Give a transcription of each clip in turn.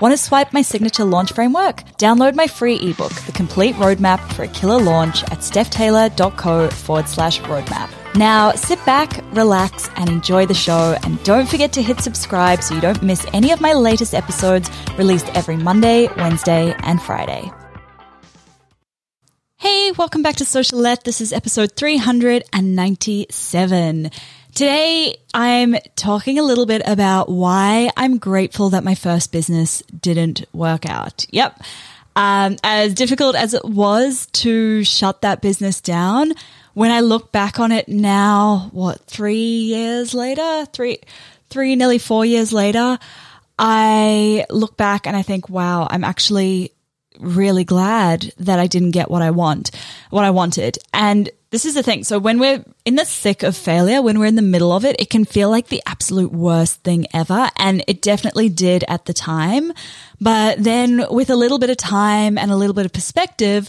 Want to swipe my signature launch framework? Download my free ebook, The Complete Roadmap for a Killer Launch at stephtaylor.co forward slash roadmap. Now sit back, relax, and enjoy the show. And don't forget to hit subscribe so you don't miss any of my latest episodes released every Monday, Wednesday, and Friday. Hey, welcome back to Socialette. This is episode 397. Today, I'm talking a little bit about why I'm grateful that my first business didn't work out. Yep. Um, as difficult as it was to shut that business down, when I look back on it now, what, three years later, three, three, nearly four years later, I look back and I think, wow, I'm actually really glad that I didn't get what I want, what I wanted. And this is the thing. So when we're in the thick of failure, when we're in the middle of it, it can feel like the absolute worst thing ever. And it definitely did at the time. But then with a little bit of time and a little bit of perspective,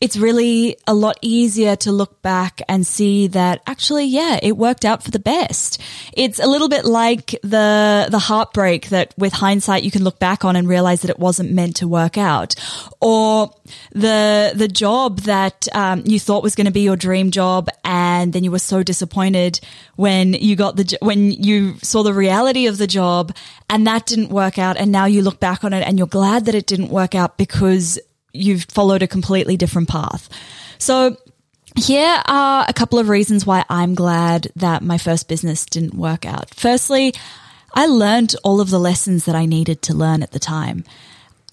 it's really a lot easier to look back and see that actually, yeah, it worked out for the best. It's a little bit like the, the heartbreak that with hindsight you can look back on and realize that it wasn't meant to work out. Or the, the job that, um, you thought was going to be your dream job and then you were so disappointed when you got the, when you saw the reality of the job and that didn't work out. And now you look back on it and you're glad that it didn't work out because you've followed a completely different path. So here are a couple of reasons why I'm glad that my first business didn't work out. Firstly, I learned all of the lessons that I needed to learn at the time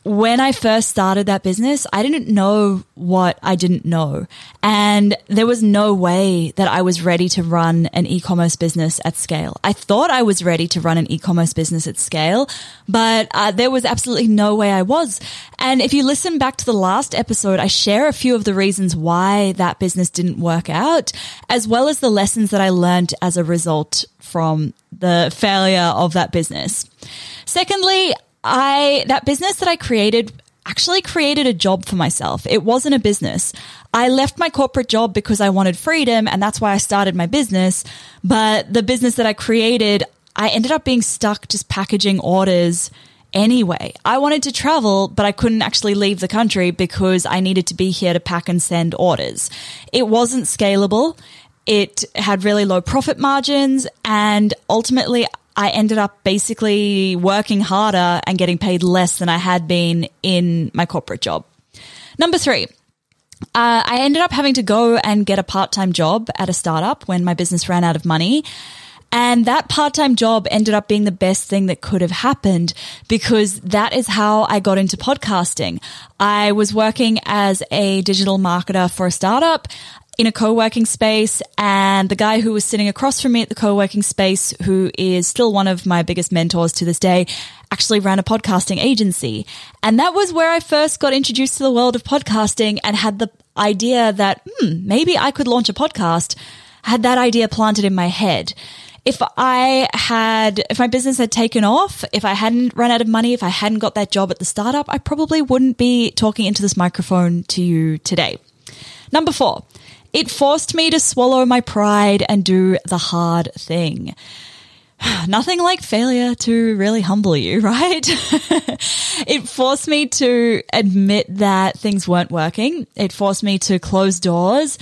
when I first started that business, I didn't know what I didn't know. And there was no way that I was ready to run an e-commerce business at scale. I thought I was ready to run an e-commerce business at scale, but uh, there was absolutely no way I was. And if you listen back to the last episode, I share a few of the reasons why that business didn't work out, as well as the lessons that I learned as a result from the failure of that business. Secondly, I, that business that I created actually created a job for myself. It wasn't a business. I left my corporate job because I wanted freedom and that's why I started my business. But the business that I created, I ended up being stuck just packaging orders anyway. I wanted to travel, but I couldn't actually leave the country because I needed to be here to pack and send orders. It wasn't scalable. It had really low profit margins and ultimately I ended up basically working harder and getting paid less than I had been in my corporate job. Number three, uh, I ended up having to go and get a part time job at a startup when my business ran out of money. And that part time job ended up being the best thing that could have happened because that is how I got into podcasting. I was working as a digital marketer for a startup in a co-working space and the guy who was sitting across from me at the co-working space who is still one of my biggest mentors to this day actually ran a podcasting agency. And that was where I first got introduced to the world of podcasting and had the idea that hmm, maybe I could launch a podcast. Had that idea planted in my head. If I had, if my business had taken off, if I hadn't run out of money, if I hadn't got that job at the startup, I probably wouldn't be talking into this microphone to you today. Number four, it forced me to swallow my pride and do the hard thing. Nothing like failure to really humble you, right? it forced me to admit that things weren't working. It forced me to close doors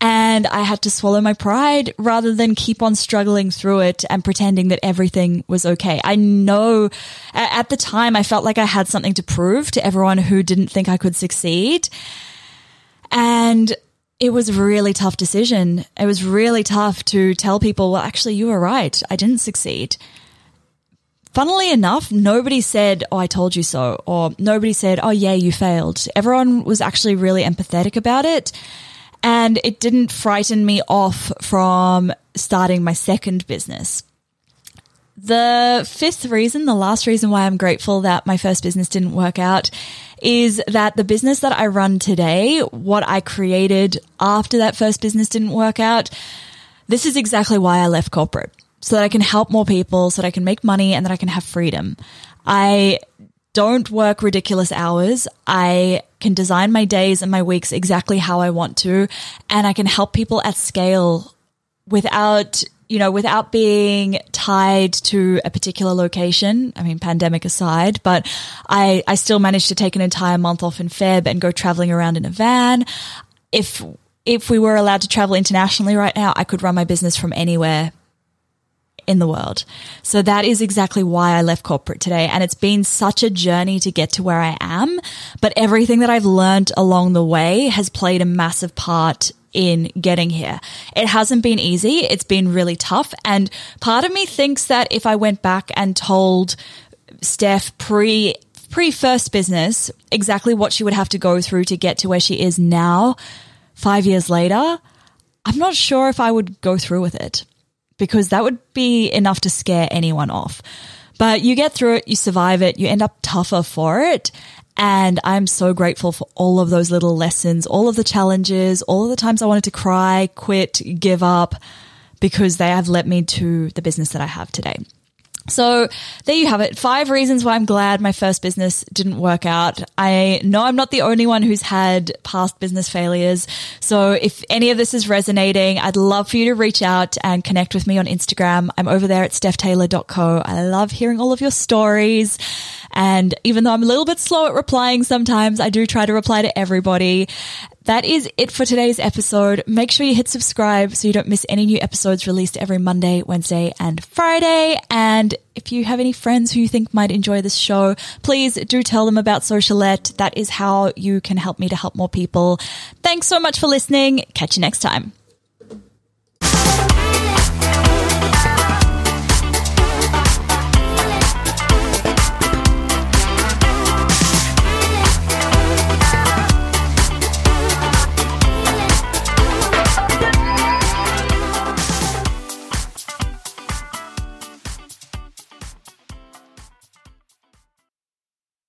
and I had to swallow my pride rather than keep on struggling through it and pretending that everything was okay. I know at the time I felt like I had something to prove to everyone who didn't think I could succeed. And it was a really tough decision. It was really tough to tell people, well, actually, you were right. I didn't succeed. Funnily enough, nobody said, Oh, I told you so, or nobody said, Oh, yeah, you failed. Everyone was actually really empathetic about it. And it didn't frighten me off from starting my second business. The fifth reason, the last reason why I'm grateful that my first business didn't work out is that the business that I run today, what I created after that first business didn't work out, this is exactly why I left corporate. so that I can help more people, so that I can make money and that I can have freedom. I don't work ridiculous hours. I can design my days and my weeks exactly how I want to, and I can help people at scale without you know, without being tied to a particular location. I mean, pandemic aside, but I, I still managed to take an entire month off in Feb and go traveling around in a van. If, if we were allowed to travel internationally right now, I could run my business from anywhere in the world. So that is exactly why I left corporate today. And it's been such a journey to get to where I am. But everything that I've learned along the way has played a massive part in getting here. It hasn't been easy. It's been really tough. And part of me thinks that if I went back and told Steph pre pre first business exactly what she would have to go through to get to where she is now, five years later, I'm not sure if I would go through with it because that would be enough to scare anyone off. But you get through it, you survive it, you end up tougher for it. And I'm so grateful for all of those little lessons, all of the challenges, all of the times I wanted to cry, quit, give up, because they have led me to the business that I have today. So there you have it. Five reasons why I'm glad my first business didn't work out. I know I'm not the only one who's had past business failures. So if any of this is resonating, I'd love for you to reach out and connect with me on Instagram. I'm over there at stephtaylor.co. I love hearing all of your stories. And even though I'm a little bit slow at replying sometimes, I do try to reply to everybody. That is it for today's episode. Make sure you hit subscribe so you don't miss any new episodes released every Monday, Wednesday, and Friday. And if you have any friends who you think might enjoy this show, please do tell them about Socialette. That is how you can help me to help more people. Thanks so much for listening. Catch you next time.